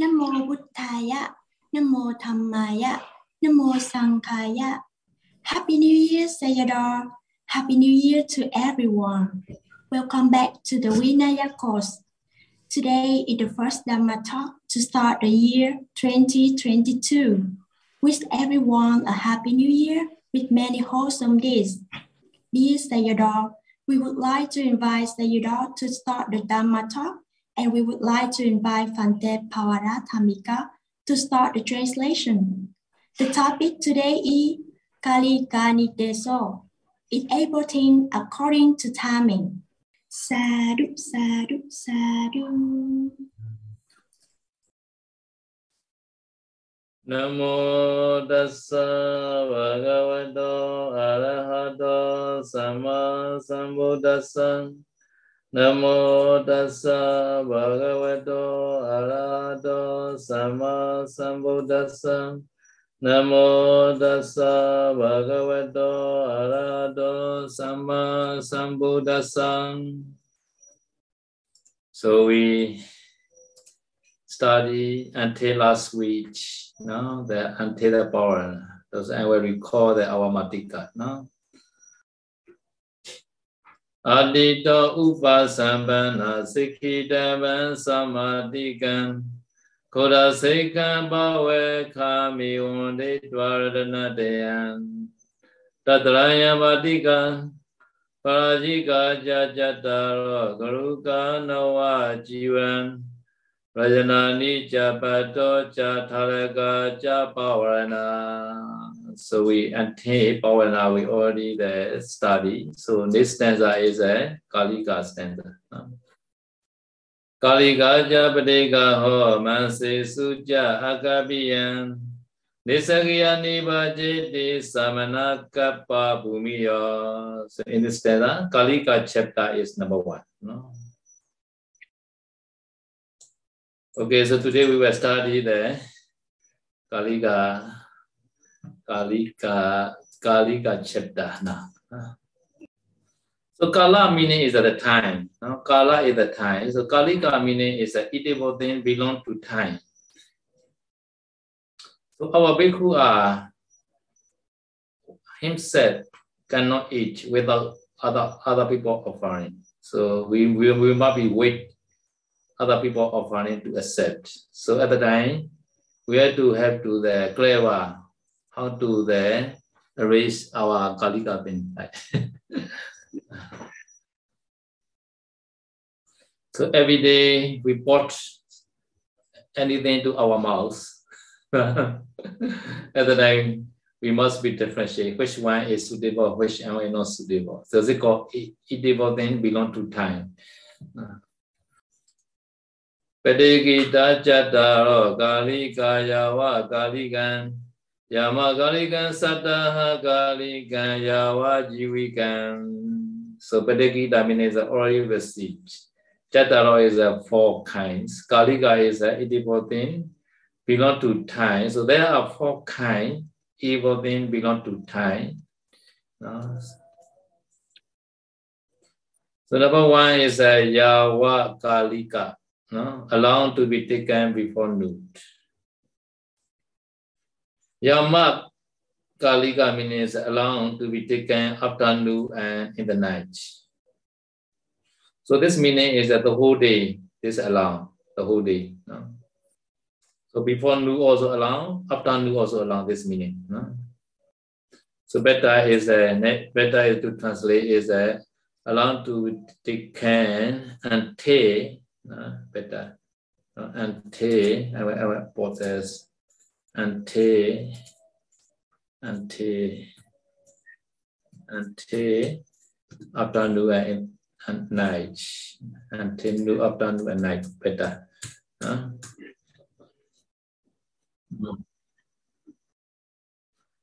Namo Buddhaya, Namo Dhammaya, Namo Sanghaya. Happy New Year, Sayadaw. Happy New Year to everyone. Welcome back to the Vinaya course. Today is the first Dhamma talk to start the year 2022. Wish everyone a happy new year with many wholesome days. Dear Sayadaw, we would like to invite Sayadaw to start the Dhamma talk and we would like to invite Fante Pawara Tamika to start the translation. The topic today is Kali Gani Deso, enabling according to timing. Sadu, sadu, sadu. Namo dasa bhagavato arahato sama sambuddhasa. Namo tassa bhagavato arahato sama sambuddhassa. Namo tassa bhagavato arahato sama sambuddhassa. So we study until last week, no? the until the power. Does anyone recall the Avamatika. No? Adito upasambana sikhidavan samadhikan. Kurasekan bhawe kami unde dwaradana deyan. Tatrayamadikan Parajika jajataro garuka nawa jivan. Rajanani japato jatalaka japavarana So we until now we already the study. So this stanza is a Kalika stanza. No? ကာလိကာကြပတိကဟောမန်စေစုကြအာကပိယံနေသကယနိဘာจิตေသမနာကပ္ပဘူမိယော so in this stanza kalika chapter is number 1 no okay so today we will study the kalika Kalika, Kalika now. So Kala meaning is at the time. No? Kala is the time. So Kalika meaning is a eatable thing belong to time. So our bhikkhu uh, are himself cannot eat without other other people offering. So we, we, we must be wait other people offering to accept. So at the time, we have to have to the clever uh, how to the erase our kalika bin. so every day we put anything to our mouth. at the time, we must be differentiate which one is suitable, which one is not suitable. So they call eatable thing belong to time. Padegita Chataro Kali Kayawa Kalikan Yama Kalikan Sataha Kalikan Yawa Jivikan. So Padegita means already received. Chataro is a four kinds. Kalika is a edible thing, belong to time. So there are four kinds. Evil thing belong to time. So number one is a Yawa Kalika no? allowed to be taken before noon. Yamak Kalika means allowed to be taken afternoon and in the night. So this meaning is that the whole day is allowed, the whole day. No? So before noon also allowed, afternoon also allowed this meaning. No? So better is a better is to translate is a allowed to take can and take uh, better. Uh, ante, I will, I will ante, ante, ante, afternoon and, and night, ante, new afternoon and night, better. Uh,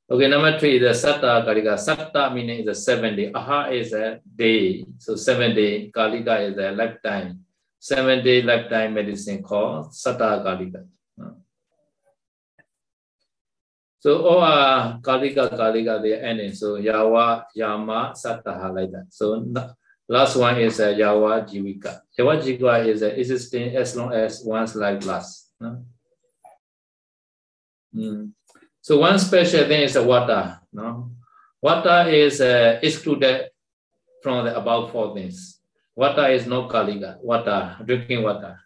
Okay, number three, is the Satta Kalika. Satta meaning the seven day. Aha is a day. So seven day. Kalika is a lifetime seven day lifetime medicine called Satta Kalika. So all are Kalika Kalika, they are ending. So Yawa, Yama, Sattaha like that. So last one is uh, Yawa Jivika. Yawa Jivika is uh, existing as long as one's life lasts. No? Mm. So one special thing is the water. No, water is uh, excluded from the above four things. Water is no kaliga. Water, drinking water.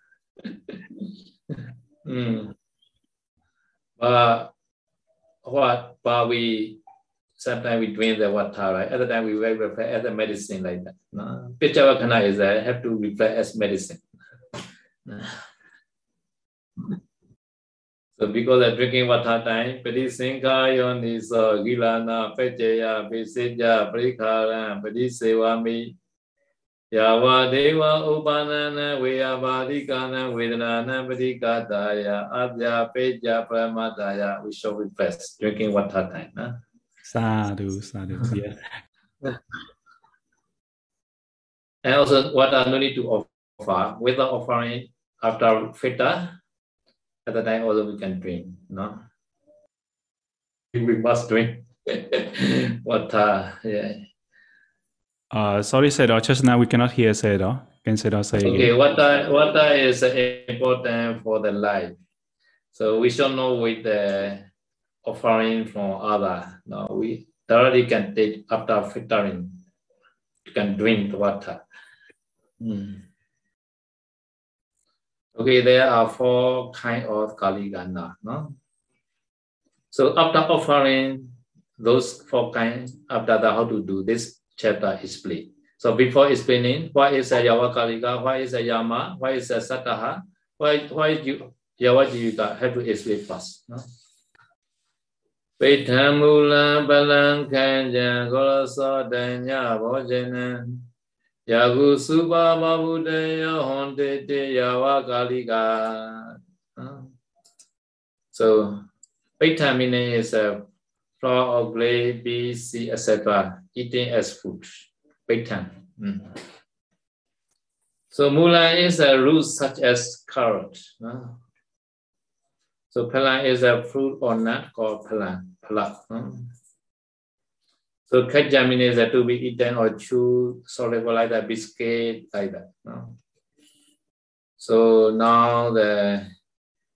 mm. But what? But we sometimes we drink the water, right? Other time we refer as a medicine like that. No? Pichavakana is uh, have to refer as medicine. So because of drinking water time, pati sinka yoni so gilana pechaya piseja prikharan pati sevami yava deva upanana veyavadikana vedanana patikataya abhya peja pramadaya we should request drinking water time. Huh? Sadhu, sadhu, yeah. and also water no need to offer. Without offering after fita, at the time also we can drink, no? We must drink water, yeah. Uh, sorry, Sayadaw, just now we cannot hear Sayadaw. Can Sayadaw say Okay, water, water is important for the life. So we should know with the offering from other. No, we thoroughly can take after filtering. You can drink water. Mm. Okay, there are four kind of kaligana. No? So after offering those four kinds, after that, how to do this chapter is split. So before explaining what is a Yawa Kaliga, what is a Yama, what is a Sataha, why why you Yawa Jivika have to explain first. No? ပိဋ္ဌံမူလံပလံခံကြံကောရသောတညဘောဇနံယာကုစုပါမဗုဒ္ဓယောဟွန်တေတေယဝကာလိကာ so ပိဋ္ဌံ meaning is a flour of grain beans seed etc eating as food, bacon. Mm. So mula is a root such as carrot. No? So pala is a fruit or nut called pala. pala no? So kajamin is a to be eaten or chew, soluble like that, biscuit like that. No? So now the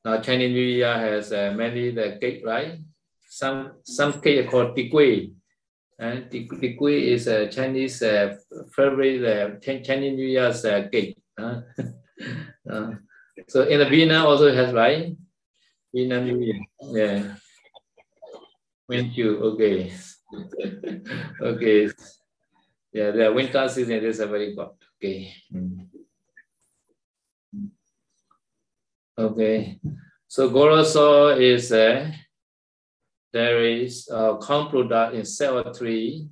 now Chinese New Year has uh, mainly the cake, right? Some some cake called tikwe. And tikui is a Chinese uh, favorite uh, Chinese New Year's cake. Uh, uh, so in the Vietnam also has right. Vietnam New Year. Yeah. Thank you. Okay. okay. Yeah, the winter season is very good. Okay. Mm. Okay. So Goroso is a there is a corn product in cell three.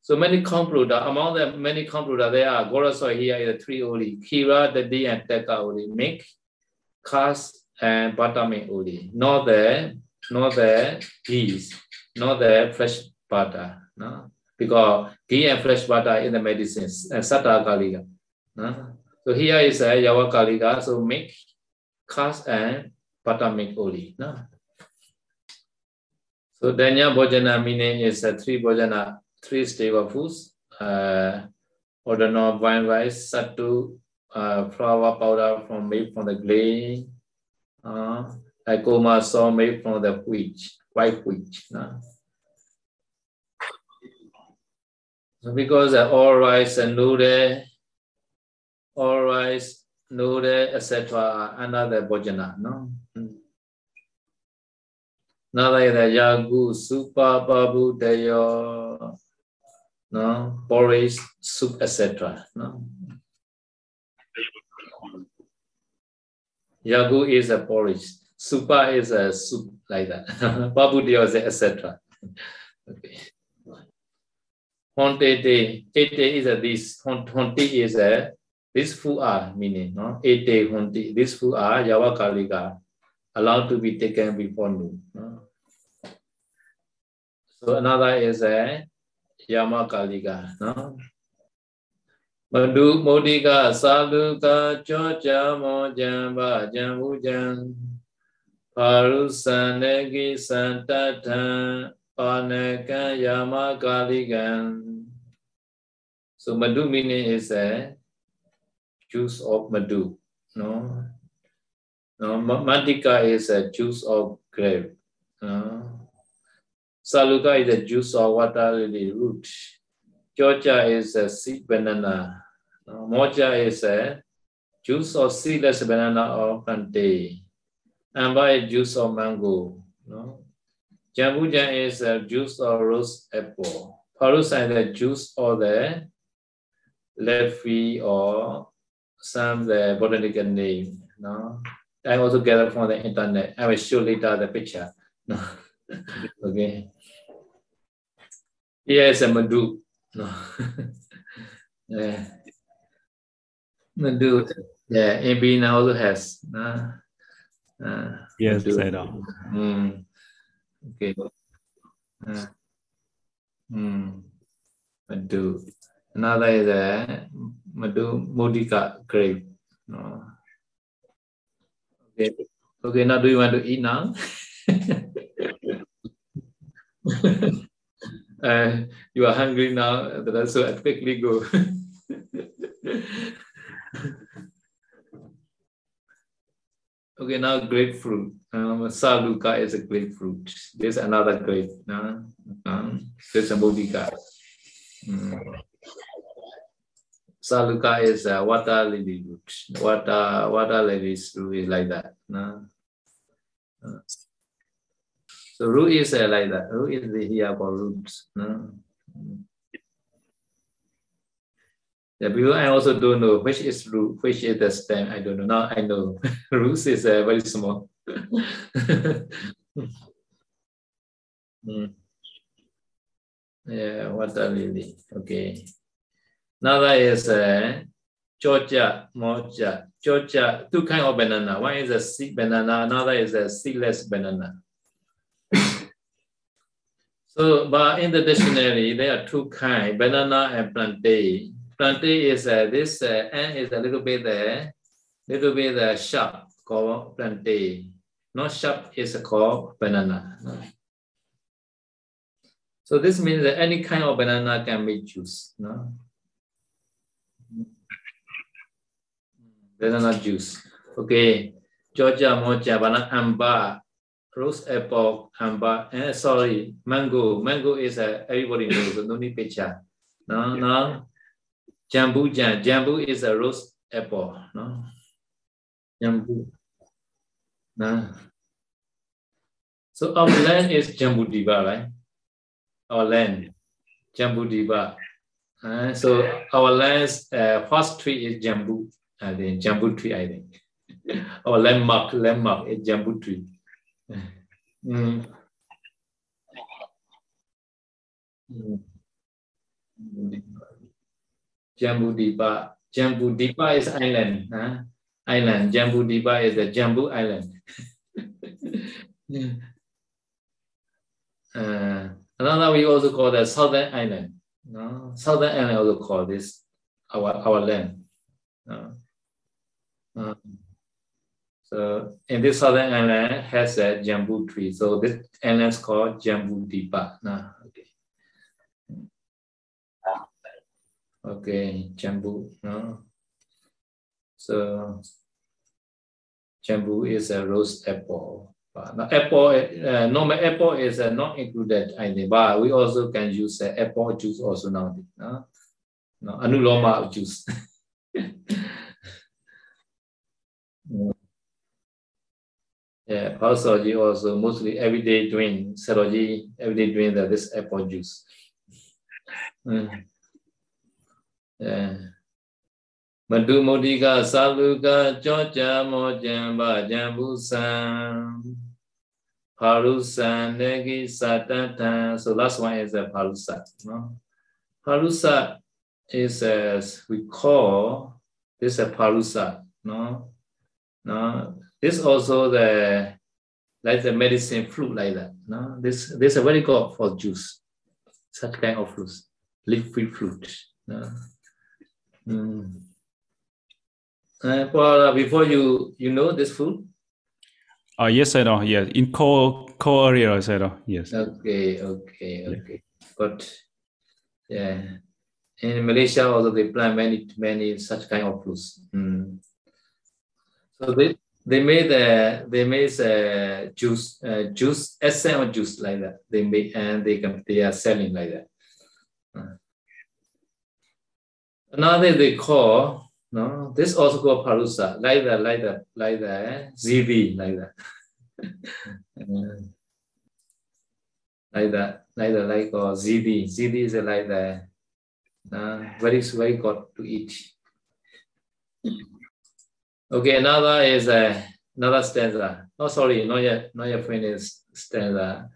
So many corn among the many corn there are Goroso here is three only. Kira, Dadi, and Teka only. Milk, cast, and buttermilk only. Not the not the geese, not the fresh butter. No? Because ghee and fresh butter in the medicines, and Sata Kaliga. No? So here is uh, a Yawa Kaliga, so milk, cast, and buttermilk only. No? So Danya Bhojana meaning is a three Bhojana, three stable foods. Uh, order of wine rice, sattu, uh, flour powder from made from the grain, uh, akoma saw made from the wheat, white wheat. No? So because uh, all rice and noodle, all rice, noodle, etc. are under the bhojana, no? Now like the yagu, supa, babu, dayo, no, porridge, soup, etc. No. Yagu is a porridge. Supa is a soup like that. babu dayo is etc. Okay. Honte te, ete is a this, honte is a this food are meaning, no? Ete honte, this food are yavakalika, allowed to be taken before noon. No? So another is eh, a yamakalika, no? madhu modika saluka chocha mo Bhajan jambu parusanegi santatan Paneka Yamakaligan So Madhu meaning is a juice of Madhu. No, no Madika is a juice of grape. No? Saluka is the juice of water lily root. Georgia is a seed banana. Mocha is a juice or seedless banana or plantain. Amba is juice of mango. No? Jambujan is a juice of rose apple. Parusa is the juice or the leafy or some the botanical name. No? I also gather from the internet. I will show later the picture. No. okay. Here is a Madhu. No. yeah. Madhu. Yeah, Abina also has. Uh, uh, yes, Sayadaw. Mm. Okay. Uh, mm. Madhu. Another is a Madhu Modika grape. No. Okay. Okay, now do you want to eat now? uh, you are hungry now, so I quickly go. okay, now grapefruit. Um, Saluka is a grapefruit. There's another grape. Uh, um, there's a Modika. Mm. Saluka is a water lily root. Water, water lily root is like that. No? Uh, so root is uh, like that. Root is the here for roots. No? Yeah, because I also don't know which is root, which is the stem. I don't know. Now I know. Roots is uh, very small. mm. Yeah, water lily. Okay. Another is uh, Georgia, Moja. Georgia, two kind of banana. One is a seed banana, another is a seedless banana. so, but in the dictionary, there are two kind, banana and plantain. Plantain is uh, this uh, is a little bit uh, little bit uh, sharp, called plantain. Not sharp is called banana. So this means that any kind of banana can make juice. No? banana juice. Okay, Georgia mocha, banana amba, rose apple, amba, eh, sorry, mango. Mango is a, everybody knows, no need picture. No, no. Jambu jan, jambu is a rose apple, no? Jambu. No. So our land is Jambu Dipa, right? Our land, Jambu Dipa. Uh, so our land's uh, first tree is Jambu. I think Jambu tree, I think. or landmark, landmark is Jambu tree. Jambu Dipa. Jambu Dipa is island. Huh? Island. Jambu Dipa is the Jambu Island. uh, another we also call the Southern Island. No? Southern Island also call this our, our land. Uh, um, so in this southern island has a jambu tree. So this island is called Jambu Dipa. Nah, okay. Okay, Jambu. No. So Jambu is a rose apple. But now apple, uh, normal apple is uh, not included I think, but we also can use uh, apple juice also now. No, no anuloma juice. Yeah, Pausology also mostly everyday drink, serology, everyday drink that this apple juice. Mm. Yeah. Madhu Modika Saluka Chocha Mojamba Jambusan Parusa Negi Satata. So last one is a Parusa. No? Parusa is as we call this a Parusa. No? No, this also the like the medicine fruit like that. No, this this is a very good for juice. Such kind of fruits, leafy fruit. No? Mm. Uh, well, before you you know this food. Uh, yes, I know. Yes, in cold cold areas, I know. Yes. Okay, okay, okay. But yeah, in Malaysia also they plant many many such kind of fruits. Mm. So this, they made the they made a juice uh, juice essence or juice like that. They make and they can they are selling like that. Uh. Another they call no this also called parusa like that like that like that ZV like that. like that like that like or ZV ZV is like that. Uh, very very good to eat. Okay, another is uh, eh, another stanza. Oh, sorry, not yet, not yet finished stanza.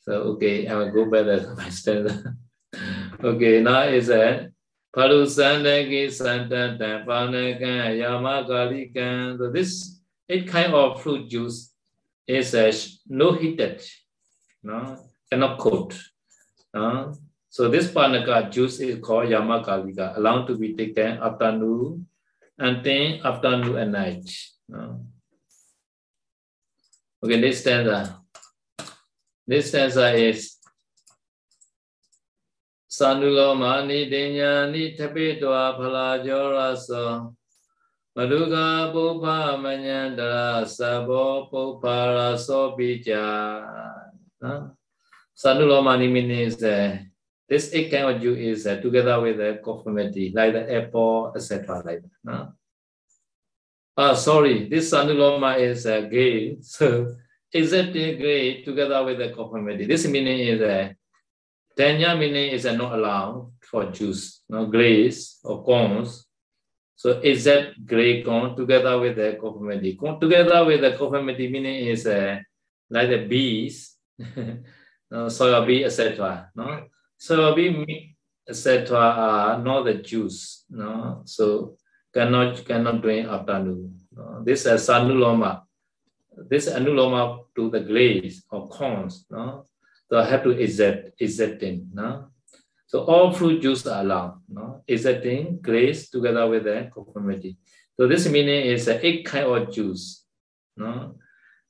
So, okay, I will go back to my stanza. okay, now is a eh, Palu Sandaki Santanta Panakan Yama So, this eight kind of fruit juice is uh, no heated, no, cannot cold. No? So, this Panaka juice is called Yamakalika, allowed to be taken after noon and then afternoon and night. No? Okay, this stanza. This stanza is Sanulo mani dinya ni tapitwa phala jora so Maduga pupa manyandara sabo pupa raso bija. Sanulo mani means uh, this kind of juice is uh, together with the conformity, like the apple, etc. Like that. Ah, sorry, this anuloma is uh, gay. So exactly gay together with the conformity. This meaning is uh, Danya meaning is uh, not allowed for juice, no glaze or cones. So exact gray cone together with the conformity. Together with the conformity meaning is uh, like the bees, no, soya bee, etc. No? So we etc. are not the juice. No, so cannot cannot drink afternoon. No? This is anuloma. This anuloma to the glaze or corns. No, so I have to exert exerting. No, so all fruit juice are allowed. No, exerting glaze together with the conformity. So this meaning is a eight kind of juice. No,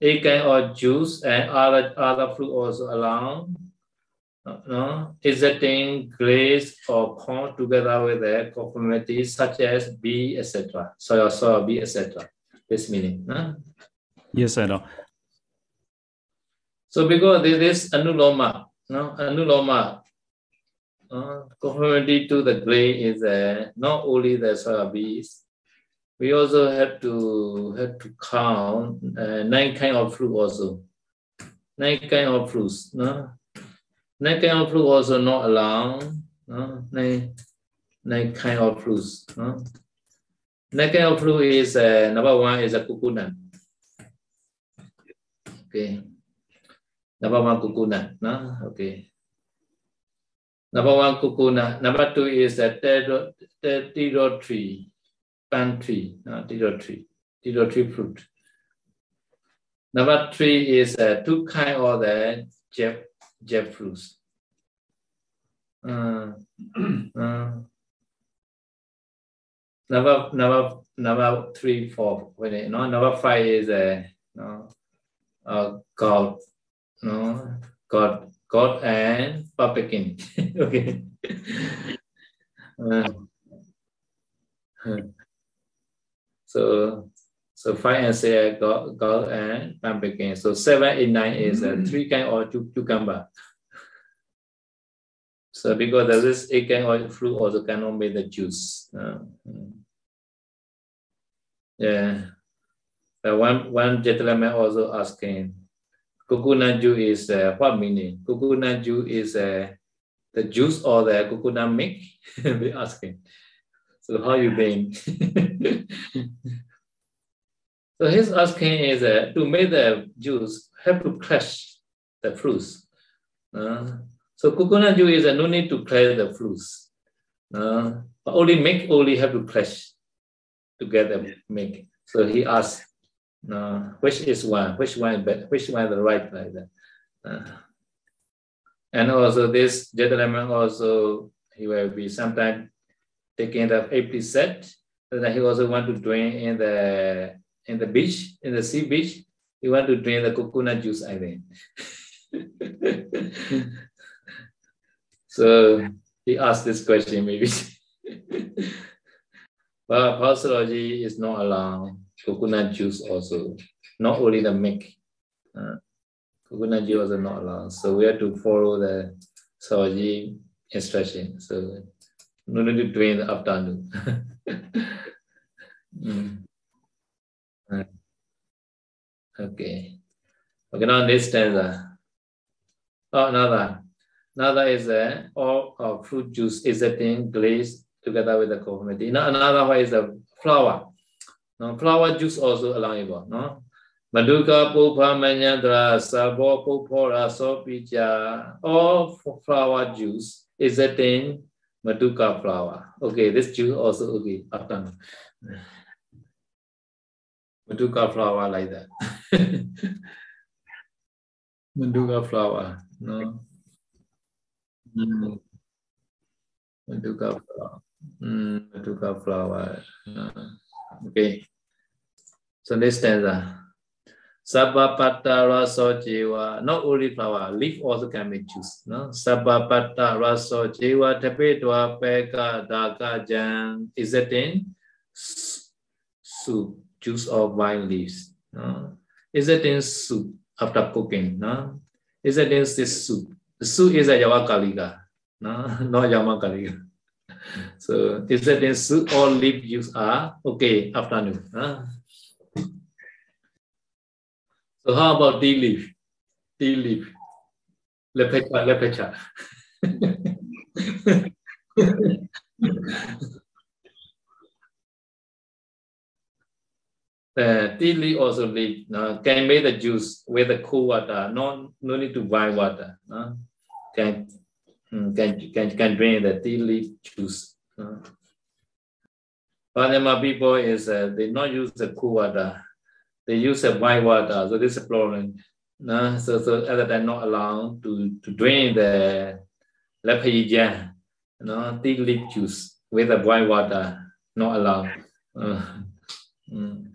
eight kind of juice and other other fruit also allowed no, exerting grace or corn together with the conformity such as B, etc. So so B, etc. This meaning. No? Yes, I know. So because this is anuloma, no, anuloma, uh, conformity to the gray is uh, not only the soya beans. We also have to have to count uh, nine kind of fruit also. Nine kind of fruits, no? Nine kind of fruit also not allowed. No? Nine, nine kind of fruits. No? Nine kind of fruit is uh, number one is a coconut. Okay. Number one coconut. No? Okay. Number one coconut. Number two is a tiro tree, pan tree, no, tiro tree, tiro tree fruit. Number three is uh, two kind of the jack jackfruits. Uh, uh, number number number three, four. Wait, no, number five is a uh, no, uh, God, no, God, God and pumpkin. okay. uh, so so five and six God, God and pumpkin. So seven, eight, nine is a uh, three kind or two cucumber. So because of this egg and oil fruit also cannot make the juice. Uh, yeah. But one one gentleman also asking, coconut juice is uh, what meaning? Coconut juice is uh, the juice or the coconut milk? they asking. So how you mean? so his asking is uh, to make the juice have to crush the fruits. Uh, so coconut juice is uh, no need to crush the fruits. Uh, but only make only have to crush together make. So he asked, uh, which is one, which one is better, which one is the right like that. Uh, and also this gentleman also he will be sometimes taking the empty set. And that he also want to drink in the in the beach, in the sea beach. you want to drink the coconut juice, I think. So he asked this question maybe. but apostlology is not allowed coconut juice also, not only the milk. Uh, coconut juice also not allowed. So we have to follow the Sawaji instruction. So no need to drink in the afternoon. mm. Okay. Okay, now next stanza. Oh, another. Another is a all uh, fruit juice is a thing glazed together with the. Now another one is the flower. No, flower juice also allowable. No, Maduka Pupa Manyandra Sabo Pupora Sopija. All flower juice is a thing Maduka flower. Okay, this juice also okay. Maduka flower like that. Maduka flower. No. Mm. Maduka flower. Mm, Maduka flower. Uh, okay. So next stanza. Sabapata raso jewa. Not only flower, leaf also can be juice. No? Sabapata raso jewa tapetwa peka daka jan. Is that in soup, juice of vine leaves? No? Is it in soup after cooking? No? Is it in this soup? The soup is a Yavakalika, no, not Yamakalika. So is it in soup all leaf use are ah, okay afternoon? Huh? So how about tea leaf? Tea leaf. Lepecha, lepecha. Uh, tea leaf also leaf can make the juice with the cool water. No, no need to buy water. Uh, can can can can drink the tea leaf juice. Uh. Panama people is uh, they not use the cool water. They use the white water. So this is problem. So so other than not allowed to to drink the lepayijan, you tea leaf juice with the white water. Not allowed. Uh, mm.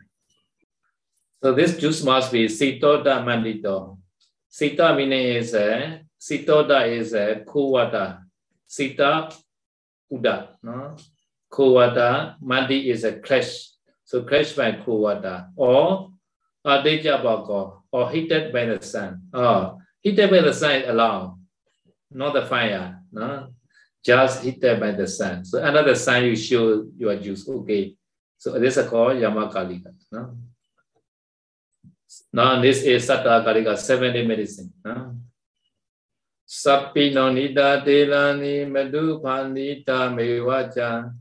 So this juice must be sitoda mandito. Sita meaning is a sitoda is a cool water. Sita uda, no? Cool. Mandi is a crash. So crash by water. Or adeja bako, or heated by the sun. Oh, heated by the sun allowed, not the fire. No? Just heated by the sun. So under the sun you show your juice. Okay. So this is called Yamakalika. No? Now this is Satta Karika 70 medicine. Huh? Sappi nonita telani medu pandita mevacha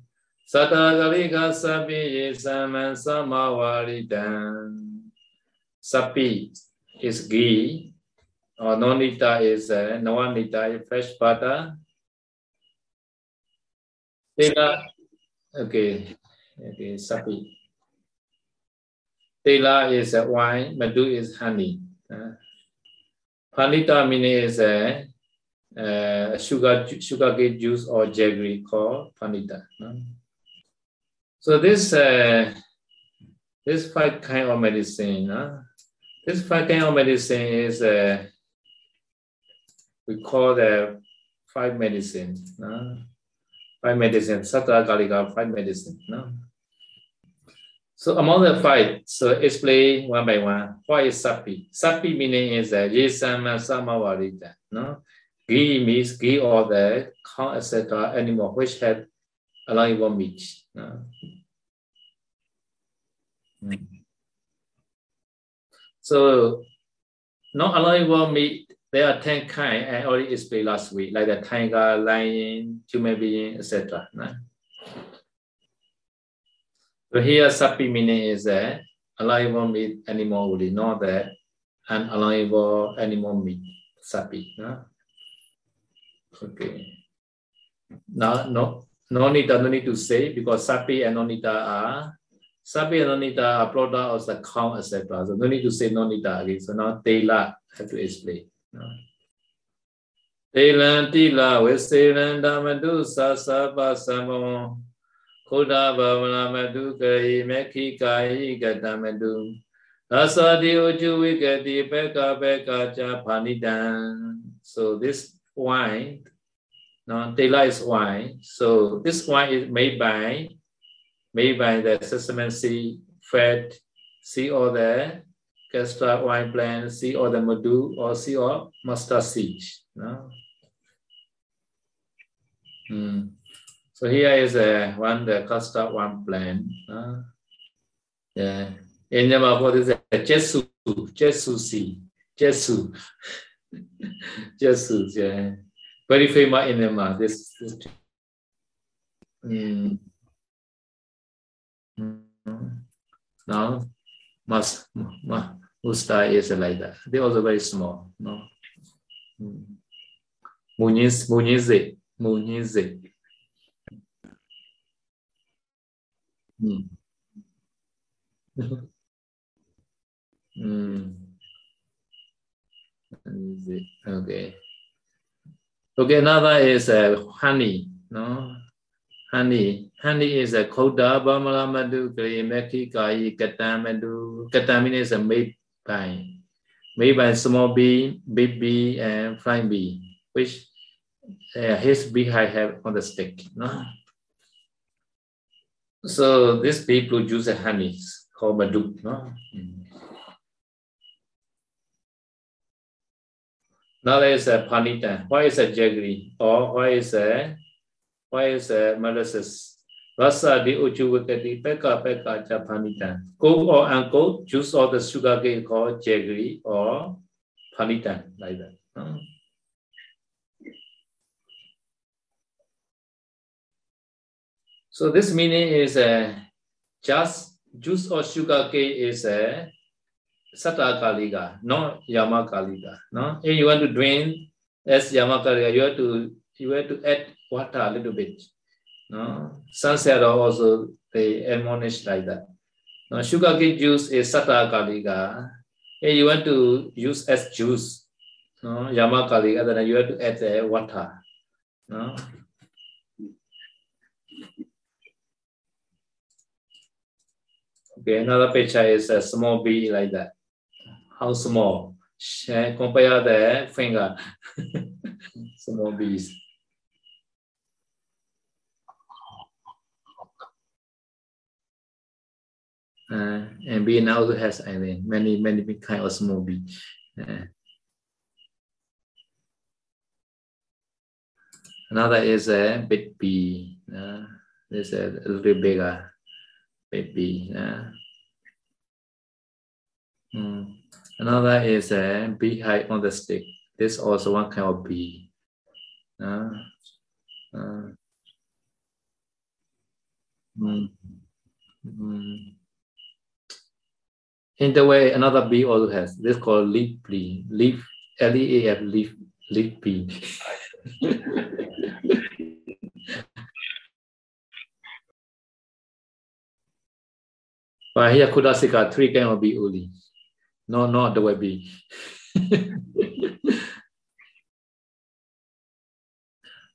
Satta Karika sappi yesaman samavaritan Sappi is ghee or nonita is uh, nawanita fresh butter. Tela, okay, okay, sappi. Tela is wine, Madu is honey. Uh, Panita meaning is a, a sugar sugar cane juice or jaggery called panita. Uh. So this uh, this five kind of medicine. Uh, this five kind of medicine is uh, we call the five medicine. Uh, five medicine, Sattva Kalika, five medicine. Uh. So among the five, so explain one by one. What is sapi? Sapi meaning is a yesama samavarita. No, ghee means ghee or the cow, etc. Animal which have allowable meat. No? Mm-hmm. So not allowable meat. There are ten kind. I already explained last week, like the tiger, lion, human being, etc. No? So here sapi meaning is a allowable meat animal only, not the unallowable animal meat sapi. No? Okay. Now no no need no need to say because sapi and nonita are uh, sapi and nonita are the cow, etc. So no need to say nonita again. So now tela have to explain. No? Telan tila veselan damadu sasapa samam ုဒ္ဓဘာဝနာမတုကေမေခိကာယိကတမတုသသတိဥจุဝိကတိပေကပေကချာဖာနိတံ so this wine no tela is wine so this wine is made by made by the sesame seed fed see all the castor wine plant, see all the madu, or see all mustard seeds. No? Mm. So here is a one the castor one plant. Uh, yeah. In Myanmar, what is a Jesu, Jesu seed, Jesu, Jesu, yeah. Very famous in Myanmar. This, this mm. Now, must, musta is like that. They also very small. No. Muniz, munize, munize. Mm. mm. Okay. Okay, another is uh, honey. No, honey. Honey is a koda bamala madu kari meki kai katamadu. Katan is a made by made by small bee, big bee, and flying bee, which uh, his beehive have on the stick. No. So these people use the honey called madu. No. Mm. Now there is a panita. Why is a jaggery? Or why is a why is a Malasis? Rasa di uchuvakati peka peka cha panita. Coke or uncle, juice or the sugar cane called jaggery or panita like that. No? So this meaning is a just juice or sugar cane is a Satta Kalika, not Yama Kalika. No? If you want to drink as Yama Kalika, you have to you have to add water a little bit. No? Sunset also they admonish like that. No, sugar cane juice is Satta Kalika. If you want to use as juice, no, Yama Kalika, then you have to add uh, water. No? Okay, another picture is a small bee like that. How small? Compare the finger. small bees. Uh, and bee now has I mean, many many kind of small bee. Uh, another is a big bee. Uh, this is a little bigger bee. Uh, mm. Another is a beehive on the stick. This also one kind of bee. Uh, uh, mm, mm. In the way, another bee also has this called leaf bee, leaf L E A F leaf leaf bee. but here Kudasika three kind of bee only. No, not the way bee.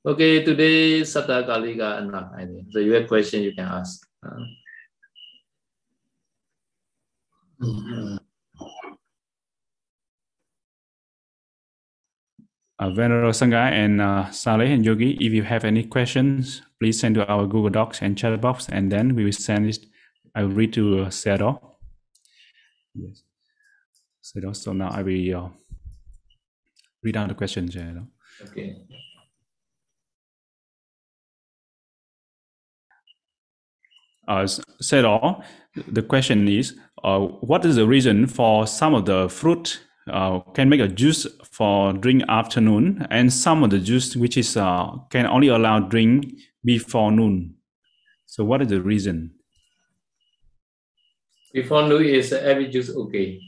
okay, today enough, I think. So you have question you can ask. Uh, Uh, Venerable Sangha and uh, Sayalay and Yogi, if you have any questions, please send to our Google Docs and chat box, and then we will send it. I will read to uh. Yes. Sayadaw, so now I will uh, read out the questions. Sayadaw. okay. Uh, Sayadaw, the question is, uh, what is the reason for some of the fruit uh, can make a juice for drink afternoon and some of the juice which is uh, can only allow drink before noon so what is the reason Before noon is every juice okay.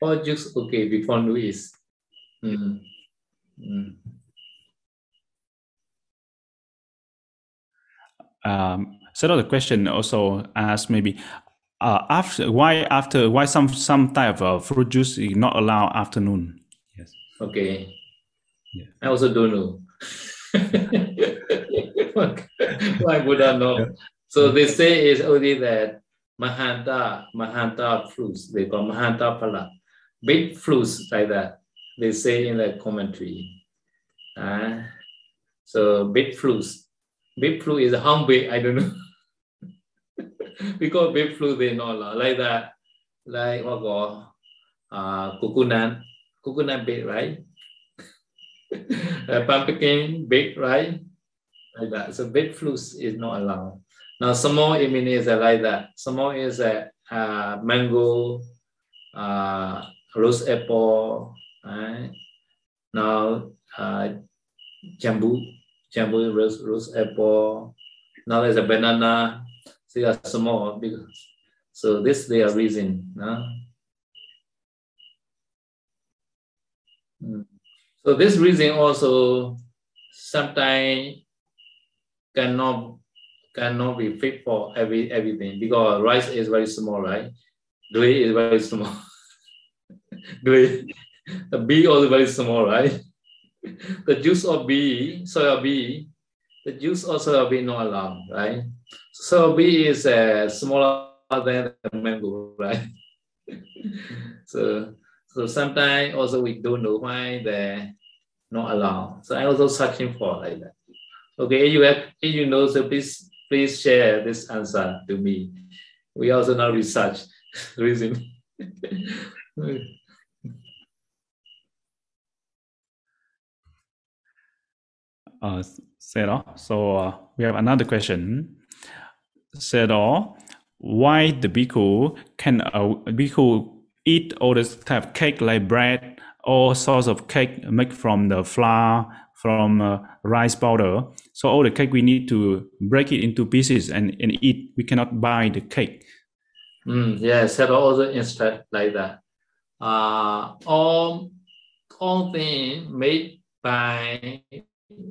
All juice okay before noon is. Mm. Mm. um, so the question also asks maybe uh, after why after why some some type of fruit juice is not allow afternoon yes Okay. Yeah. I also don't know. Why would I know? So they say it's only that Mahanta, Mahanta fruits, they call Mahanta Phala. Big fruits like that. They say in the commentary. Uh, so big fruits. Big fruit is how big? I don't know. because big fruit they know like that. like what call uh, coconut, bake, right? uh, pumpkin bake, right? Like that. So big fruits is not allowed. Now small mean is like that. Small is a uh, mango, uh, rose apple, right? Now uh, jambu, jambu rose, rose apple. Now there's a banana. So they are small because so this they are reason. Hmm. So this reason also sometimes cannot cannot be fit for every everything because rice is very small, right? Glay is very small. Glay, the bee also very small, right? The juice of bee, soya bee, the juice also be not allowed, right? So bee is uh, smaller than the mango, right? so so sometimes also we don't know why they not allowed. So I also searching for like that. Okay, you have if you know, so please please share this answer to me. We also now research reason. uh, Sarah, so uh, we have another question. Sarah, why the bhikkhu can uh, bhikkhu eat all this type of cake like bread, all sorts of cake made from the flour, from uh, rice powder. So all the cake we need to break it into pieces and, and eat. We cannot buy the cake. Mm, yes, have also instruct like that. Uh, all all things made by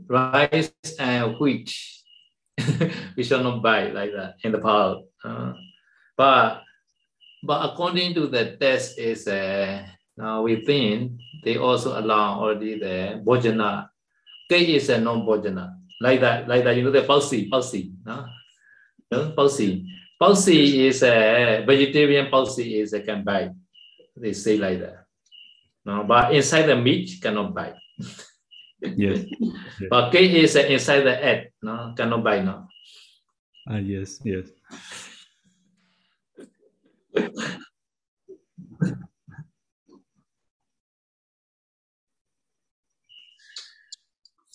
rice and wheat, we shall not buy like that in the pot. Uh, but but according to the test is uh, now we think they also allow already the bojana. K is a non-bojana. Like that, like that, you know the palsy, palsy. No? No? Palsy. Palsy is a vegetarian palsy is a can buy. They say like that. No, but inside the meat cannot buy. yes. But K is inside the egg, no, cannot buy now. Ah, yes, yes.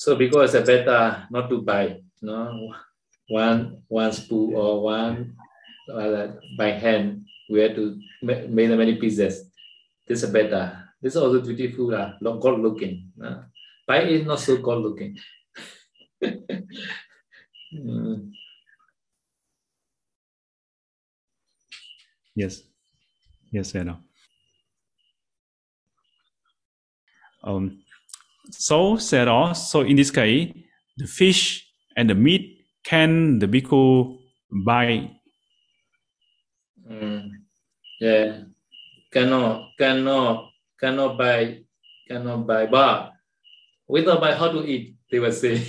So because it's better not to buy, no, one one spoon or one uh, by hand, we have to make many pieces. This is better. This is also beautiful, uh, good looking. Uh. Buy is not so good looking. mm. Yes. Yes, I know. Um, so Sarah, so in this case, the fish and the meat can the bhikkhu buy? Mm, yeah, cannot, cannot, cannot buy, cannot buy. But without buy, how to eat? They will say.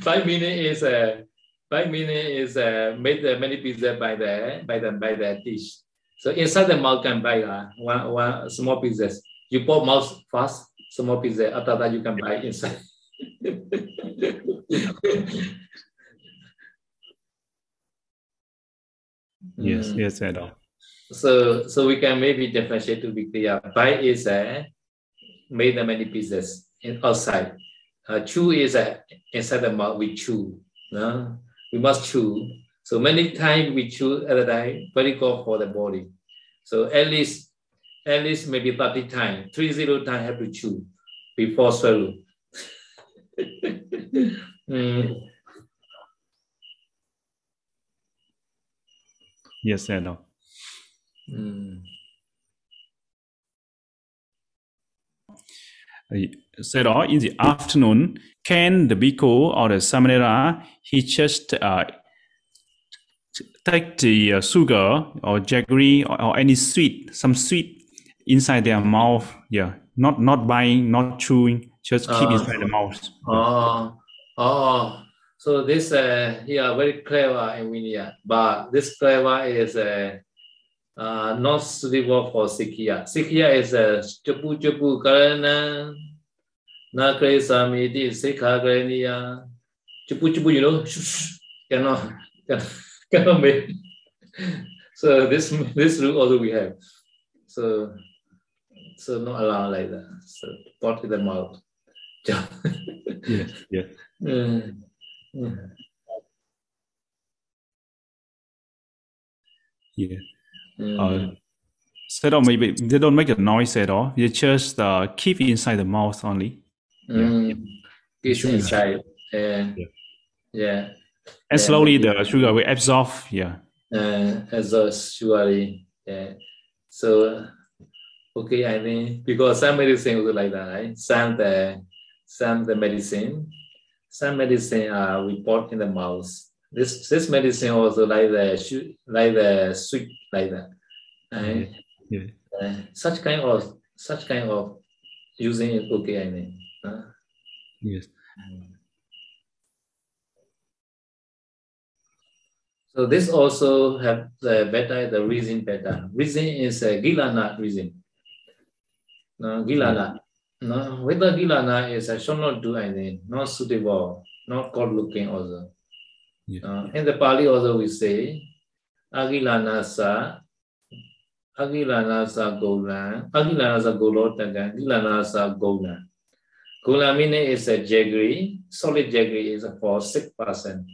Five minutes is uh, Five minutes is uh, made uh, many pieces by the by the by the dish. So inside the mouth can buy uh, one one small pieces. You put mouth fast, first, small pieces. After that you can buy inside. yes, mm. yes, at all. So so we can maybe differentiate to be clear. Buy is uh, made the many pieces in outside. Uh, chew is uh, inside the mouth we chew. No? we must chew. So many times we chew at a time, very good for the body. So at least, at least maybe 30 times, 30 times have to chew before swallow. mm. Yes, I know. Mm. said oh, in the afternoon, can the bhikkhu or the samanera, he just uh, take the uh, sugar or jaggery or, or, any sweet, some sweet inside their mouth. Yeah, not not buying, not chewing, just keep uh, inside the mouth. Oh, oh. So this uh, here very clever in India, but this clever is uh, uh, not suitable for Sikhiya. Sikhiya is a uh, chapu chapu karana na kre samiti sikha kraniya chapu chapu, you know, cannot, cannot, cannot make. so this this rule also we have. So so not allowed like that. So pot in the mouth. yeah, yeah. Mm. Mm. Yeah. Mm. Uh, so or maybe they don't make a noise at all. They just uh, keep inside the mouth only. Mm. Sugar. inside. Yeah. Yeah. Yeah. And Yeah. slowly the sugar will absorb. Yeah. Uh, as a surely. Yeah. So okay, I mean, because some medicine also like that, right? Some the some the medicine, some medicine are we put in the mouth. This this medicine also like the like the sweet like that. Right? Yeah. Uh, such kind of such kind of using it okay, I mean. Uh, Yes. So this also have the beta, the reason beta. Reason is a gilana reason. No, gilana. No, whether gilana is a shall not do anything, not suitable, not good looking also. Yeah. Uh, in the Pali also we say, agilana sa, agilana sa golan, agilana sa golotagan, agilana sa golan. Golan meaning is a jaggery, solid jaggery is for sick person.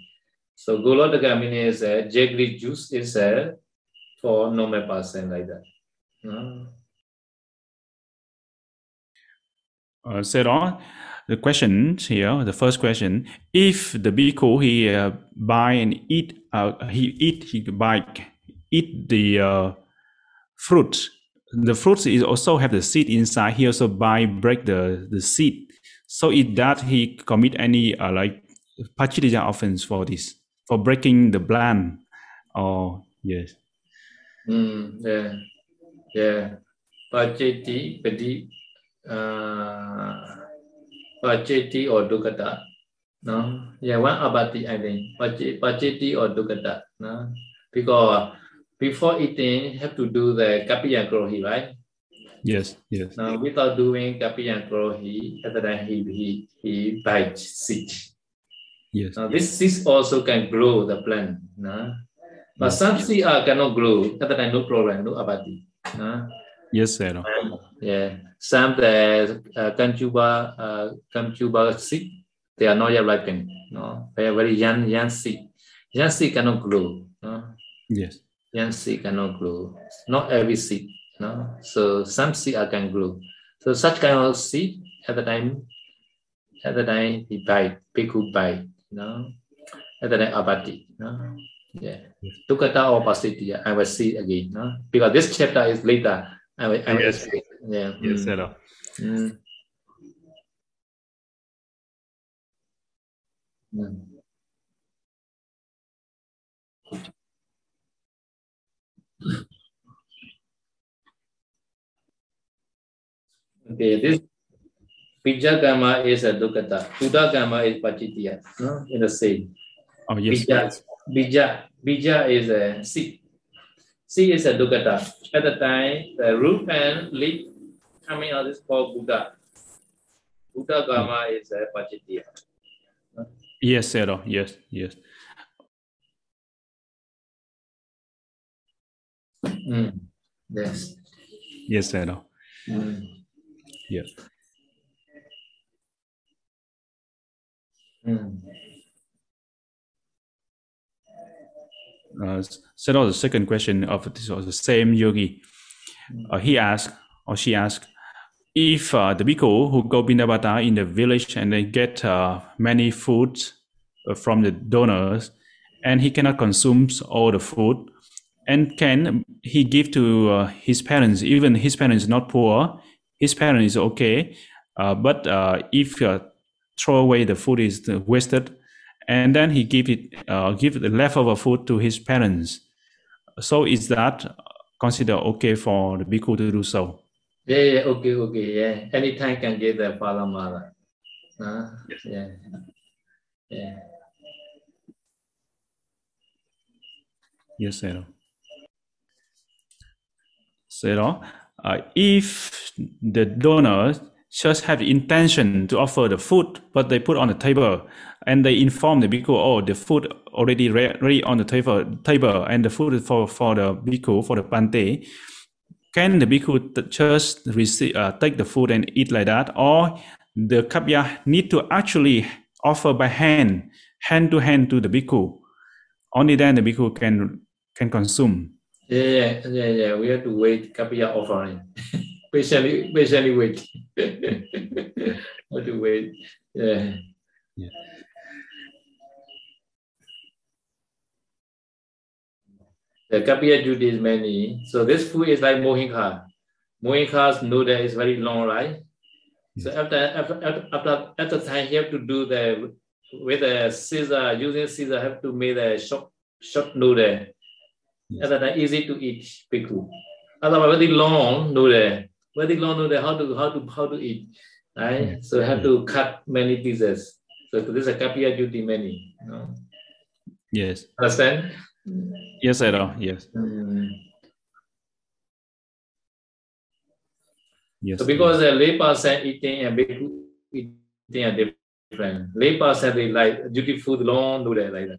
So Golodaka meaning is a jaggery juice is a for normal person like that. No? Uh, Sarah, the question here, the first question: If the bhikkhu he uh, buy and eat, uh, he eat, he buy, eat the uh, fruit. The fruit is also have the seed inside. He also buy break the the seed. So in that he commit any uh, like pachitija offense for this for breaking the plant. Oh yes, Mm, yeah, yeah. Pacheti or dukata. No, yeah, one abati I think. Pache- Pacheti or dukata. No, because before eating have to do the kapiyan krohi, right? yes, yes, Now, without doing kapiyan krohi, at the time he he he bites seed. yes, Now, this seed also can grow the plant. No? But some seed uh, cannot grow. The time, no problem, no abati. No? Yes, Sarah. Yeah, some the uh, Kanchuba, uh, Kanchuba seed, they are not yet ripened. No, they are very young, young seed. Young seed cannot grow. No, Yes, young seed cannot grow. Not every seed. No, so some seed are can grow. So such kind of seed at the time, at the time he buy, bhikkhu buy. No, at the time abati. No, yeah. Dukkata or pasitya, I will see again. No, because this chapter is later. I will, I will Yes. explain. Yeah. yes, mm. Sarah. Mm. Mm. Okay, this Bija Kama is a Dukkata. Buddha Kama is Pachitya. No? In the same. Oh yes, Bija, bija, bija is a seed. Seed is a dukkata. At the time, the root and leaf coming out is called Buddha. Buddha Gama is a Pachitya. yes, Sarah. Yes, yes. Mm. Yes. Yes, Sarah. Mm. Yeah. Mm. Uh, Sarah, the second question of this was the same yogi. Uh, he asked, or she asked, if uh, the bhikkhu who go Pindapata in the village and they get uh, many food uh, from the donors, and he cannot consume all the food, and can he give to uh, his parents? Even his parents not poor, his parents is okay, uh, but uh, if uh, throw away the food is wasted, and then he give it uh, give the leftover food to his parents. So is that considered okay for the bhikkhu to do so? Yeah, yeah, okay, okay, yeah. Anytime can get the father mother. Huh? Yeah. Yeah. Yes, Sarah. Sarah, uh, if the donor just have the intention to offer the food, but they put on the table and they inform the bhikkhu, oh, the food already re- ready on the table, table, and the food for for the bhikkhu for the pante. Can the bhikkhu just receive, uh, take the food and eat like that, or the kapya need to actually offer by hand, hand to hand to the bhikkhu? Only then the bhikkhu can can consume. Yeah, yeah, yeah, yeah. We have to wait kapya offering. patiently, patiently wait. have to wait. Yeah. Yeah. The kapya duty is many. So this food is like mohinga. Mohinga's noodle is very long, right? So after after after after time, you have to do the with a scissor using scissor have to make a short short noodle. At that time, easy to eat pickle. Otherwise, very long noodle, very long noodle. How to how to how to eat, right? So have to cut many pieces. So this is a kapya duty many. No? Yes. Understand? Yes, Edo. Yes. Mm. Yes. So because the lay person eating and big eating are different. Lay person they like duty food long noodle like that.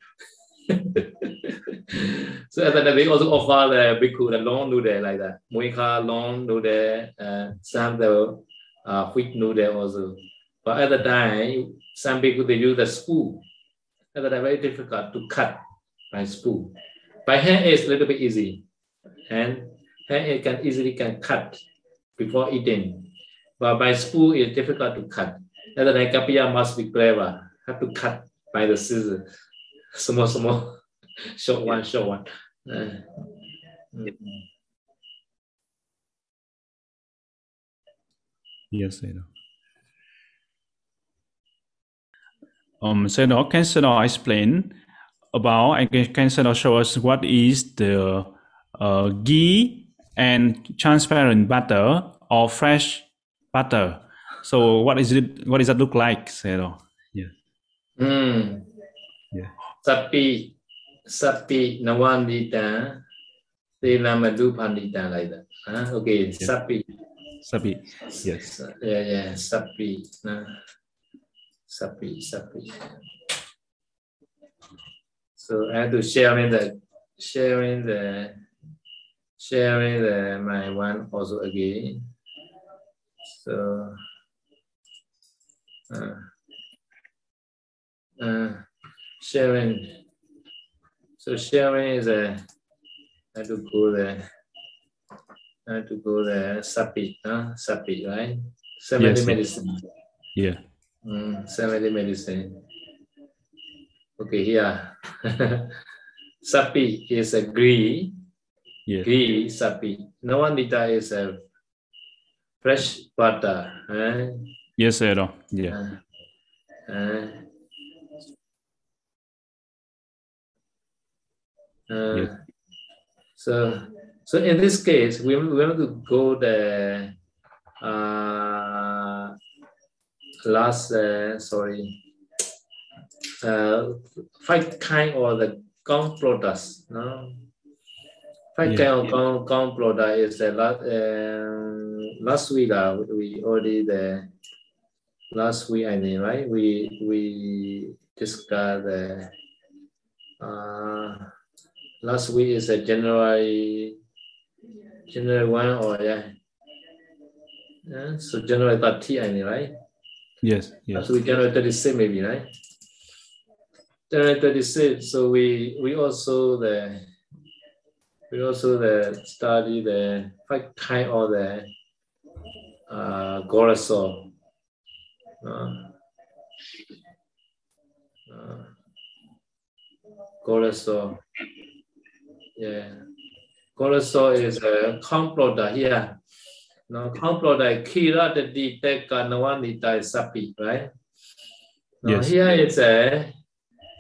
So as that they also offer the bhikkhu the long noodle like that. muikha long noodle, uh, some the uh, wheat noodle also. But at the time, some people they use the spoon. At the time very difficult to cut by spoon. By hand it's a little bit easy. And hand it can easily can cut before eating. But by spoon it's difficult to cut. At the time, kapya must be clever. Have to cut by the scissors small, small, short one, short one. Uh, mm. Yes, Edo. Um, Seno, can Seno explain about and can, can Seno show us what is the uh, ghee and transparent butter or fresh butter? So what is it? What does that look like, Seno? Yeah. Mm. Yeah. Sapi, sapi, nawandita, telamadu pandita like that. Huh? Okay, sapi. Sabi. Yes. Yeah, yeah, sapi. Nah. Sapi, sapi. So I have to sharing the sharing the sharing the my one also again. So uh, uh, sharing. So sharing is a I have to go there. I have to go there. Sapi, huh? Sapi, right? Family Yes, medicine. Yeah. Mm, family medicine. Okay, here. sapi is a ghee. Yeah. Ghee, sapi. Nawandita is a fresh butter. Eh? Yes, Edo. Yeah. Uh, uh, uh, Yeah. So, so in this case, we, we want to go the uh, last, uh, sorry, uh, five kind or the gum products. No, five Yeah. kind of gum, gum product is the last uh, last week. Uh, we already the last week I mean right. We we discussed the uh, last week is a January January one or yeah. Yeah, so January 30, I mean, right? Yes. Yes. So we January 36 maybe, right? January 36. So we we also the we also the study the five kind of the uh Gorasol. Uh, uh, Gorasol. Yeah. Gorasol is a comploda here. No, comploda kira the diteka nawanita sapi, right? Now, Yes. Here is a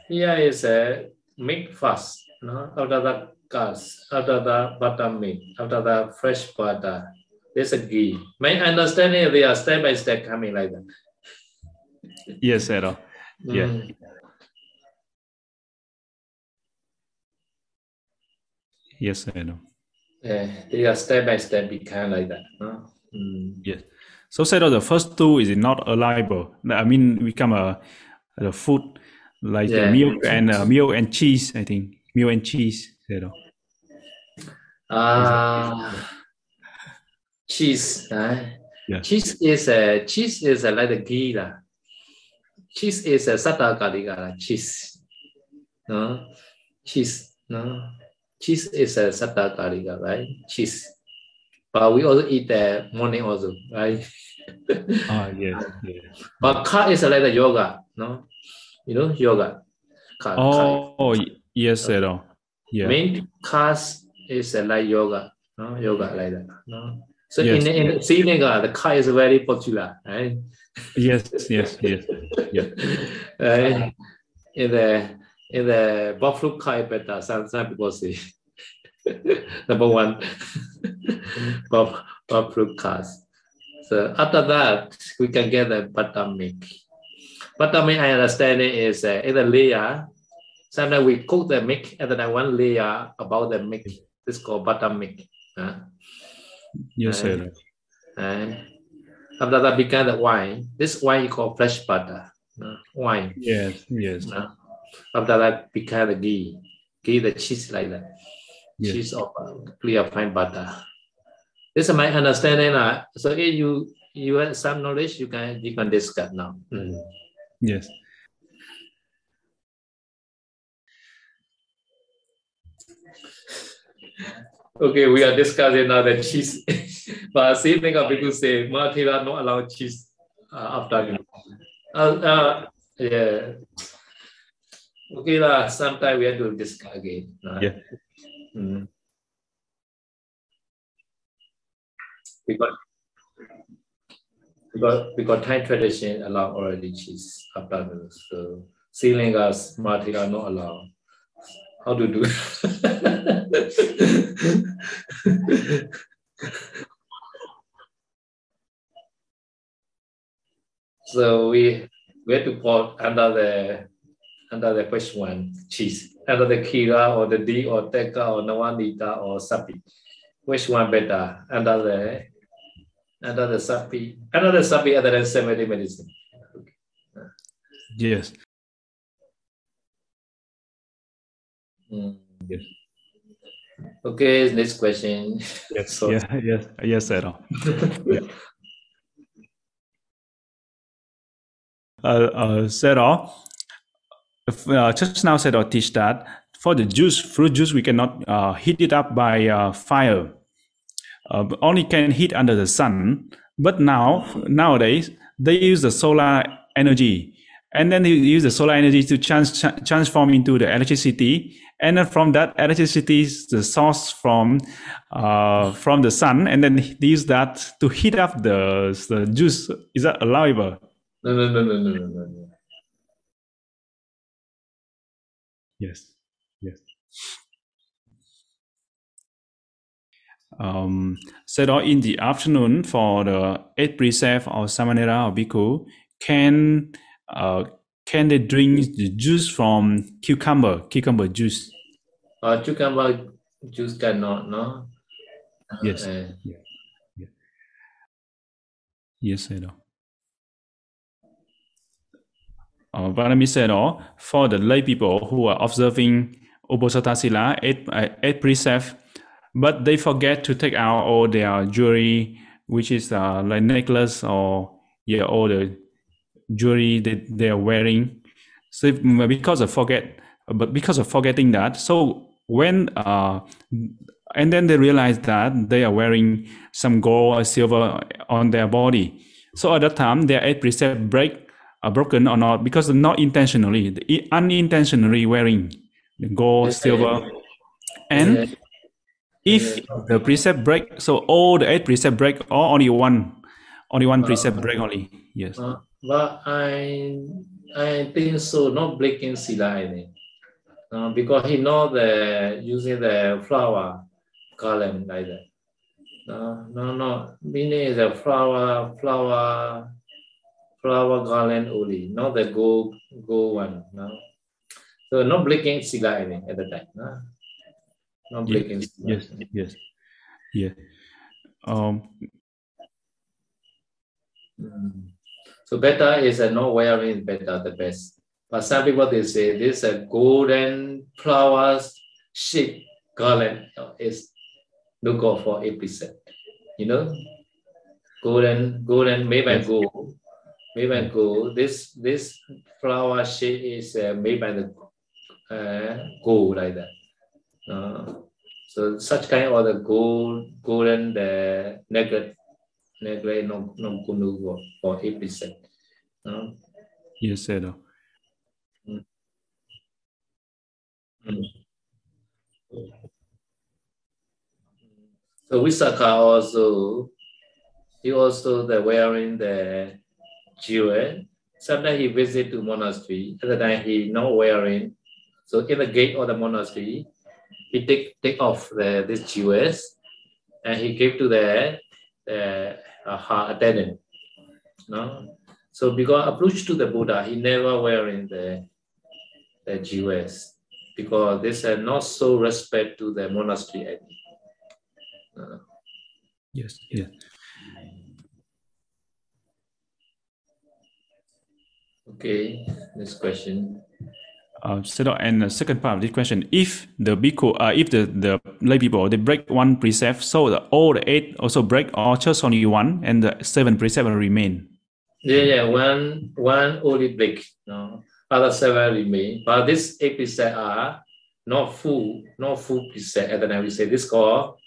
here is a milk fast. No, after the gas, after the butter milk, after the fresh butter, there's a ghee. My understanding they are step by step coming like that. Yes, Edo. Yeah. Mm. Yes, I know. Yeah, they are step by step become like that. No? Mm. Yes. So said the first two is not reliable. I mean, become a, a food like Yeah. milk and uh, milk and cheese. I think milk and cheese. You know. Ah, cheese. Uh, Yeah. Cheese is a cheese is a, like the ghee. Cheese is a satta kalika lah. Cheese. No, cheese. No, cheese is a satta kalika, right? Cheese. But we also eat the morning also, right? Ah yes. yes. But car is like the yoga, no? You know yoga. Car. Oh y- yes, you know. Yeah. Main cars is like yoga, no? Yoga like that, no? So Yes. in, in Sri Lanka, the car is very popular, right? Yes. Yes. Yes. Yeah. Right? In the in the buffalo. Some some people say number one, buff, buffalo cars. So after that, we can get the buttermilk. Buttermilk, I understand it is uh, in a layer. Sometimes we cook the milk and then one layer about the milk. It's called buttermilk. Uh, Yes, know. and after that become the wine. This wine is called fresh butter. uh, wine. Yes. Yes. Uh, after that become the ghee. Ghee, the cheese like that. Yes. Cheese of uh, clear fine butter. This is my understanding. Uh, so if you you have some knowledge, you can you can discuss now. Mm. Yes. Okay, we are discussing now the cheese. but same thing of people say, Mathila not allow cheese uh, after. Uh, uh, yeah. Okay, lah. sometime we have to discuss again. uh. Yeah. Mm. Because because because Thai tradition allow already cheese meal. So Sri Lanka's Mathila not allow. How to do? it? so we we have to put under the under the first one cheese under the kira or the D or teka or nawanita or sapi. Which one better? Under the under the sapi under the sapi other than Semiti medicine. Yes. Mm. Yes. Okay, next question. Yes. So- yeah. Yes. Yes, you know. uh, uh, Sarah, uh, just now Sarah teach that for the juice, fruit juice, we cannot uh, heat it up by uh, fire. Uh, only can heat under the sun. But now, nowadays, they use the solar energy, and then they use the solar energy to trans- transform into the electricity. And then from that electricity, is the source from uh, from the sun, and then they use that to heat up the, the juice. Is that allowable? No, no, no, no, no, no, no, Yes. Yes. Um, all in the afternoon for the eight precept or samanera or bhikkhu, can uh, can they drink the juice from cucumber, cucumber juice? Uh, cucumber juice cannot, no? Yes. Uh, Yes, I know. Uh, Vanami said, oh, for the lay people who are observing Uposatha Sila, eight, uh, eight precept, but they forget to take out all their jewelry, which is uh, like necklace or yeah, all the jewelry that they are wearing. So if- because of forget, but because of forgetting that, so when uh, and then they realize that they are wearing some gold or silver on their body. So at that time, their eight precept break are broken or not because not intentionally, the unintentionally wearing the gold, silver, and uh, if the precept break, so all the eight precept break, or only one, only one precept break only. Yes. uh, but I I think so, not breaking sila, I think. Uh, because he know the using the flower garland like that. No, no, no. Meaning is a flower, flower, flower garland only, not the gold, gold one. No. So not blinking sila, I think, at the time. No? Not breaking sila. Yes. Yes. Yeah. Um. Mm. So better is a no wearing better the best. But some people they say this a golden flowers shape garland is no go for eight percent. You know, golden golden made by gold, gold. This this flower shape is uh, made by the uh, gold like that. Uh, so such kind of the gold golden the necklace necklace no no kunu for eight percent. Uh, yes, sir. So Visakha also, he also the wearing the jewel. Sometimes he visit to monastery. At the time he not wearing. So in the gate of the monastery, he take take off the this jewels and he gave to the the uh, attendant. No, so because approach to the Buddha, he never wearing the the jewels because this is not so respect to the monastery. Uh, yes, yes. Okay, next question. Uh, so, and the second part of this question: If the bhikkhu, uh, if the the lay people they break one precept, so the all the eight also break, or just only one, and the seven precept will remain. Yeah, yeah, one one only break. No, other seven remain. But this eight precept are not full, not full precept. And then we say this called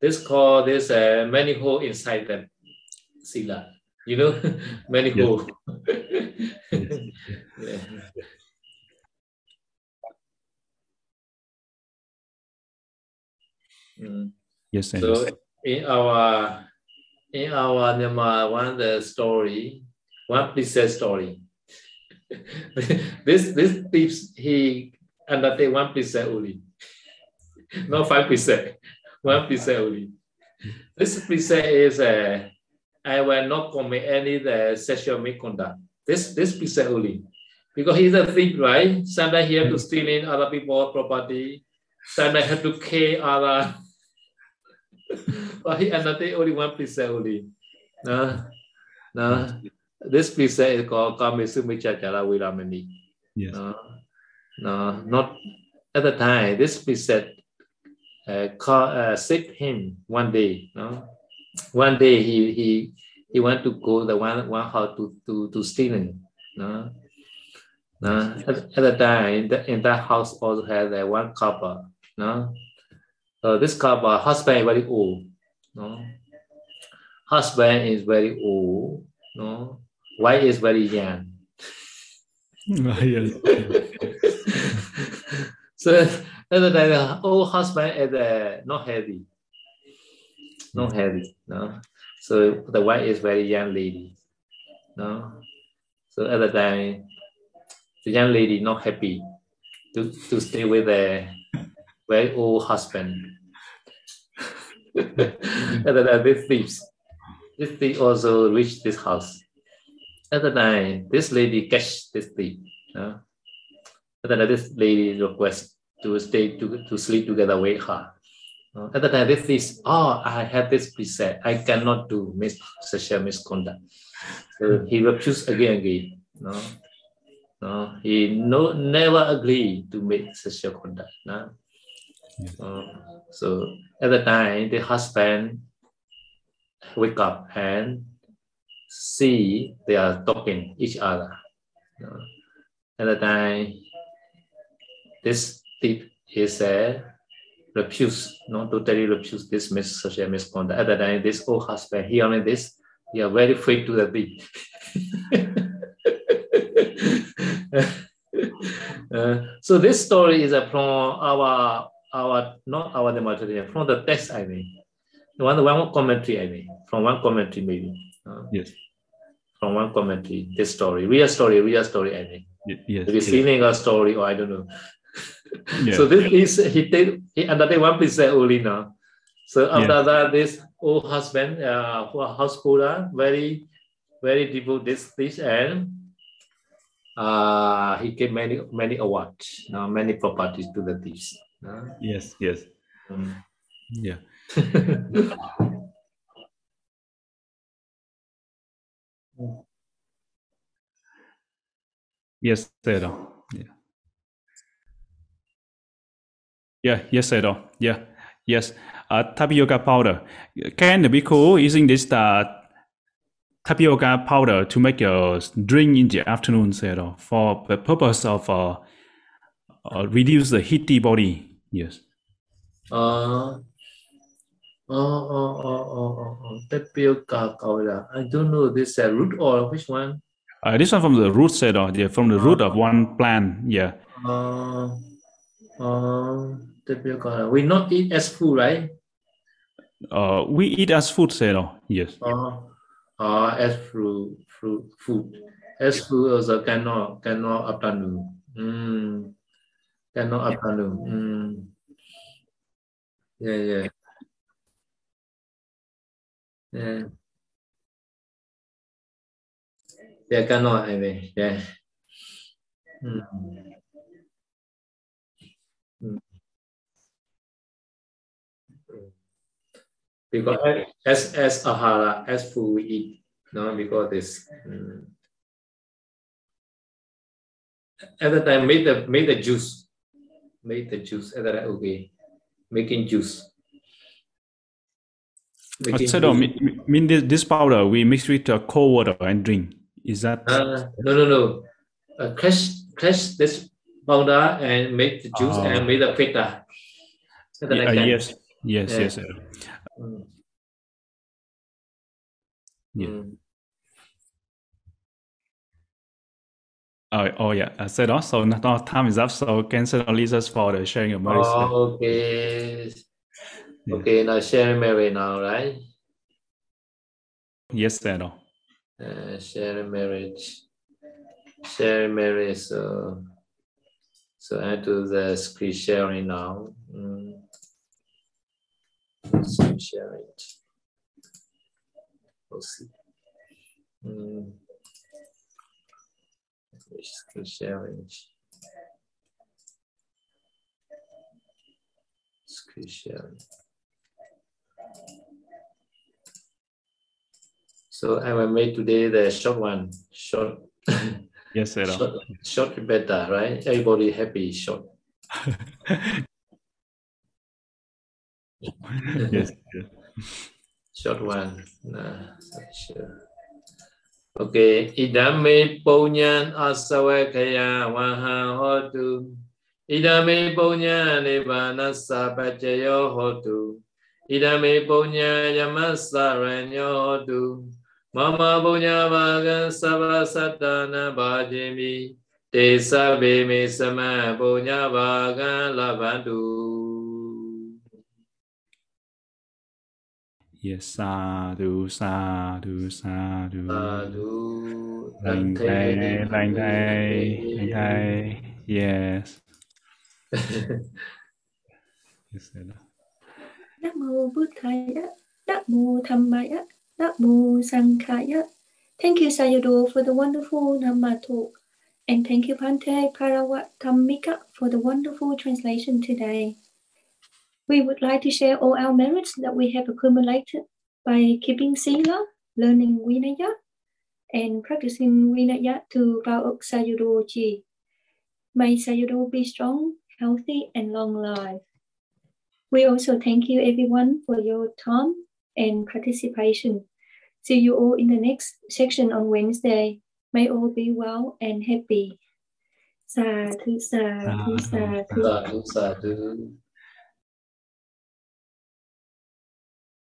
this called this uh, many hole inside the sila. You know, many hole. yeah. Mm. Yes, so in our in our Myanmar one the story, one precept story. this this tips he undertake one precept only, not five percent one precept only. This precept is uh, I will not commit any the sexual misconduct. This this precept only. Because he's a thief, right? Sometimes he have to steal in other people's property. Sometimes have to kill other. but he undertake only one precept only. No, no. This precept is called Kamisumicha Jala Viramani. Yes. No, no, not at the time. This precept uh, call, uh, saved him one day. No? One day he he he went to go the one one house to to to stealing. No? No? At, at the time in, the, in that house also had uh, one couple. No? So this couple husband is very old. No? Husband is very old. No? Wife is very young. so other than the old husband is uh, not heavy, not heavy, no. So the wife is very young lady, no. So other than the young lady not happy to, to stay with a very old husband. other than this thieves, this thief also reached this house. At the time, this lady catch this thief. No? Other than this lady request to stay to, to sleep together with her. Uh, at the time, this is, oh, I have this preset. I cannot do mis- sexual misconduct. So he refused again and again. No? No? He no, never agreed to make sexual conduct. No? Uh, so at the time, the husband wake up and see they are talking each other. Uh, at the time, this tip is a refuse, not totally refuse this mis social misconduct. Other than this old husband, he only this, he are very afraid to the tip. uh, so this story is uh, from our our not our material from the text I mean one one commentary I mean from one commentary maybe uh, yes from one commentary this story real story real story I mean yes receiving yes. a story or I don't know yeah. So this is he take he undertake one precept only now. So after yeah. that, this old husband, uh, householder, very, very devote this this and uh, he gave many many awards, uh, many properties to the thieves. Uh, yes, yes, um, yeah. Yes, Sayadaw. Yeah. Yes, Sayadaw. Yeah, yes. Uh, tapioca powder. Can the bhikkhu using this uh, tapioca powder to make a drink in the afternoon, Sayadaw, for the purpose of uh, uh, reduce the heaty body? Yes. Uh, Oh, oh, oh, oh, oh, tapioca powder. I don't know this uh, root or which one. Uh, this one from the root set, or yeah, from the root of one plant. Yeah. Uh, uh, tapioca. We not eat as food, right? Uh, we eat as food, say no. Yes. Uh, uh, as fruit, fruit, food. As food also cannot, cannot afternoon. Mm. Cannot afternoon. Mm. Yeah, yeah. Yeah. Yeah, cannot, I mean, yeah. Mm. Because as as ahara, as food we eat, no, because this. Mm. At the time, make the make the juice, make the juice. At the time, okay, making juice. Uh, so, mean, mean this, this powder we mix with uh, cold water and drink. Is that? Uh, no, no, no. Uh, crush, crush this powder and make the juice and Ah. make the feta. Something Yeah, like that. yes, yes, Yeah. yes. Mm. Yeah. Mm. Oh, oh yeah. I said also now time is up, so cancel Lisa's for the sharing of Mary's. Oh, okay. Yeah. Okay, now sharing Mary now, right? Yes, sir. Uh, share marriage. Share marriage. So, so I do the screen sharing now. Mm. Screen sharing. We'll see. Mm. Screen sharing. Screen sharing. So I will make today the short one. Short. Yes, sir. short, short better, right? Everybody happy short. yes. Short one. Nah, sure. Okay. Idame punyan asawakaya waha hotu. Idame punyan nibbana sapajayo hotu. Idame punya yamasa ranyo hotu. Mama punya vaga sabasatana bhajimi. Te sabe me sama punya vaga labantu. Yes, sadhu, sadhu, sadhu. Sadhu. Lành thầy, lành thầy, lành thầy. Yes. Nam mô Buddhaya, Nam mô Dhammaya, Nam mô Sankhaya. Thank you, Sayadaw, for the wonderful Dhamma talk. And thank you, Pante Parawattamika, for the wonderful translation today. We would like to share all our merits that we have accumulated by keeping Sila, learning Vinaya, and practicing Vinaya to Sayadaw Ji. May Sayadaw be strong, healthy, and long life. We also thank you everyone for your time and participation. See you all in the next section on Wednesday. May all be well and happy. Sadhu, sadhu, sadhu. Sadhu, sadhu.